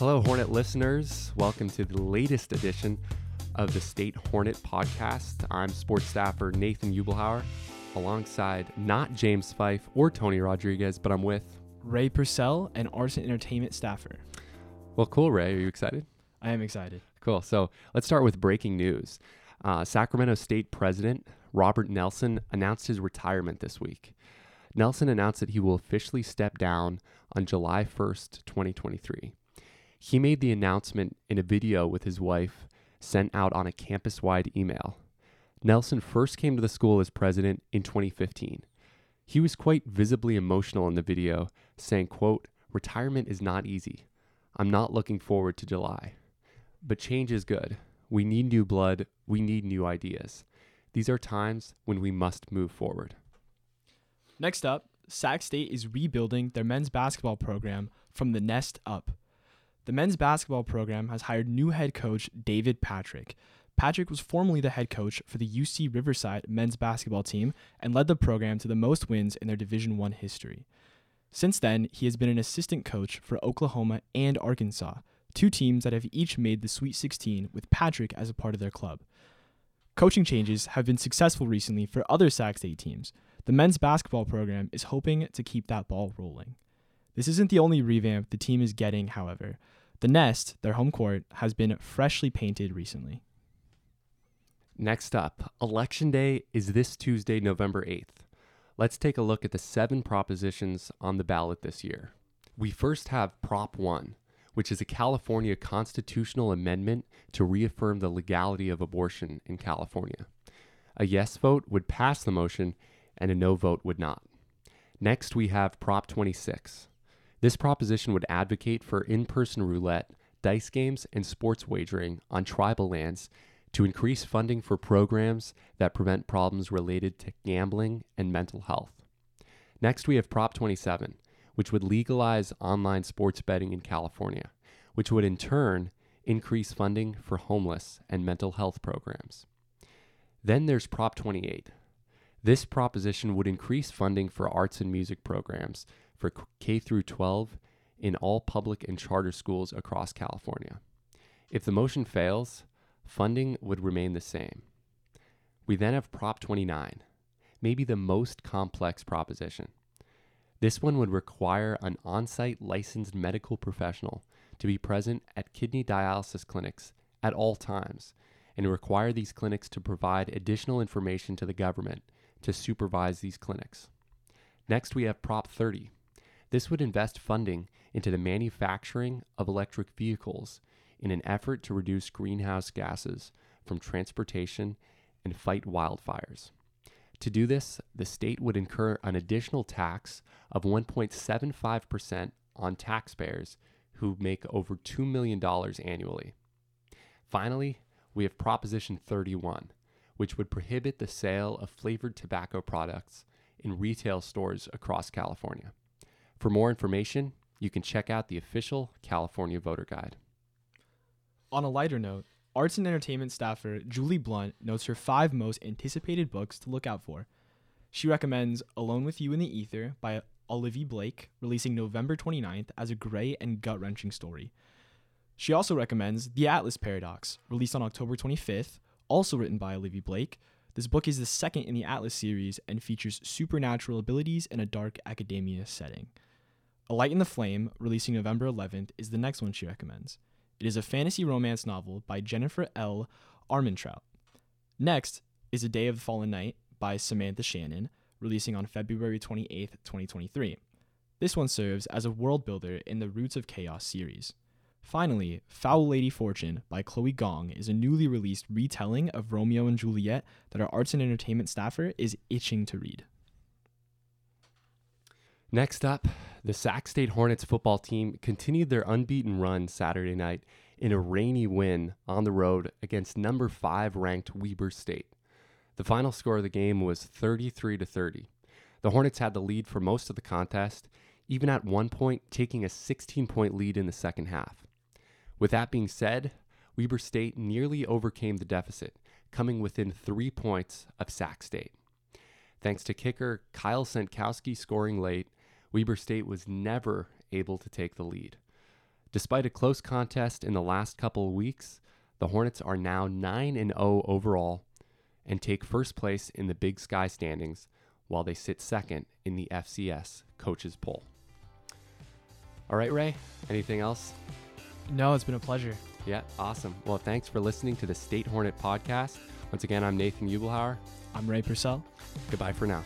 Hello, Hornet listeners. Welcome to the latest edition of the State Hornet podcast. I'm sports staffer Nathan Uebelhoer, alongside not James Fife or Tony Rodriguez, but I'm with. Ray Purscell, an arts and entertainment staffer. Well, cool, Ray. Are you excited? I am excited. Cool. So let's start with breaking news. Uh, Sacramento State President Robert Nelsen announced his retirement this week. Nelsen announced that he will officially step down on July 1st, 2023. He made the announcement in a video with his wife sent out on a campus wide email. Nelsen first came to the school as president in 2015. He was quite visibly emotional in the video, saying, quote, Retirement is not easy. I'm not looking forward to July. But change is good. We need new blood. We need new ideas. These are times when we must move forward. Next up, Sac State is rebuilding their men's basketball program from the nest up. The men's basketball program has hired new head coach David Patrick. Patrick was formerly the head coach for the UC Riverside men's basketball team and led the program to the most wins in their Division 1 history. Since then, he has been an assistant coach for Oklahoma and Arkansas, two teams that have each made the Sweet 16 with Patrick as a part of their club. Coaching changes have been successful recently for other Sac State teams. The men's basketball program is hoping to keep that ball rolling. This isn't the only revamp the team is getting, however. The Nest, their home court, has been freshly painted recently. Next up, Election Day is this Tuesday, November 8th. Let's take a look at the seven propositions on the ballot this year. We first have Prop 1, which is a California constitutional amendment to reaffirm the legality of abortion in California. A yes vote would pass the motion, and a no vote would not. Next, we have Prop 26. This proposition would advocate for in person roulette, dice games, and sports wagering on tribal lands to increase funding for programs that prevent problems related to gambling and mental health. Next, we have Prop 27, which would legalize online sports betting in California, which would in turn increase funding for homeless and mental health programs. Then there's Prop 28. This proposition would increase funding for arts and music programs for K through 12 in all public and charter schools across California. If the motion fails, funding would remain the same. We then have Prop 29, maybe the most complex proposition. This one would require an on site licensed medical professional to be present at kidney dialysis clinics at all times and require these clinics to provide additional information to the government to supervise these clinics. Next, we have Prop 30. This would invest funding into the manufacturing of electric vehicles in an effort to reduce greenhouse gases from transportation and fight wildfires. To do this, the state would incur an additional tax of 1.75% on taxpayers who make over $2 million annually. Finally, we have Proposition 31, which would prohibit the sale of flavored tobacco products in retail stores across California. For more information, you can check out the official California Voter Guide. On a lighter note, arts and entertainment staffer Julie Blunt notes her five most anticipated books to look out for. She recommends Alone with You in the Ether by Olivia Blake, releasing November 29th as a gray and gut wrenching story. She also recommends The Atlas Paradox, released on October 25th, also written by Olivia Blake. This book is the second in the Atlas series and features supernatural abilities in a dark academia setting. A Light in the Flame, releasing November 11th, is the next one she recommends. It is a fantasy romance novel by Jennifer L. Armentrout. Next is A Day of the Fallen Night by Samantha Shannon, releasing on February 28, 2023. This one serves as a world builder in the Roots of Chaos series. Finally, Foul Lady Fortune by Chloe Gong is a newly released retelling of Romeo and Juliet that our arts and entertainment staffer is itching to read. Next up, the Sac State Hornets football team continued their unbeaten run Saturday night in a rainy win on the road against number 5 ranked Weber State. The final score of the game was 33 to 30. The Hornets had the lead for most of the contest, even at one point taking a 16 point lead in the second half. With that being said, Weber State nearly overcame the deficit, coming within three points of Sac State. Thanks to kicker Kyle Sentkowski scoring late, Weber State was never able to take the lead. Despite a close contest in the last couple of weeks, the Hornets are now 9 and 0 overall and take first place in the Big Sky standings while they sit second in the FCS coaches poll. All right, Ray, anything else? No, it's been a pleasure. Yeah, awesome. Well, thanks for listening to the State Hornet podcast. Once again, I'm Nathan Uebelhoer. I'm Ray Purscell. Goodbye for now.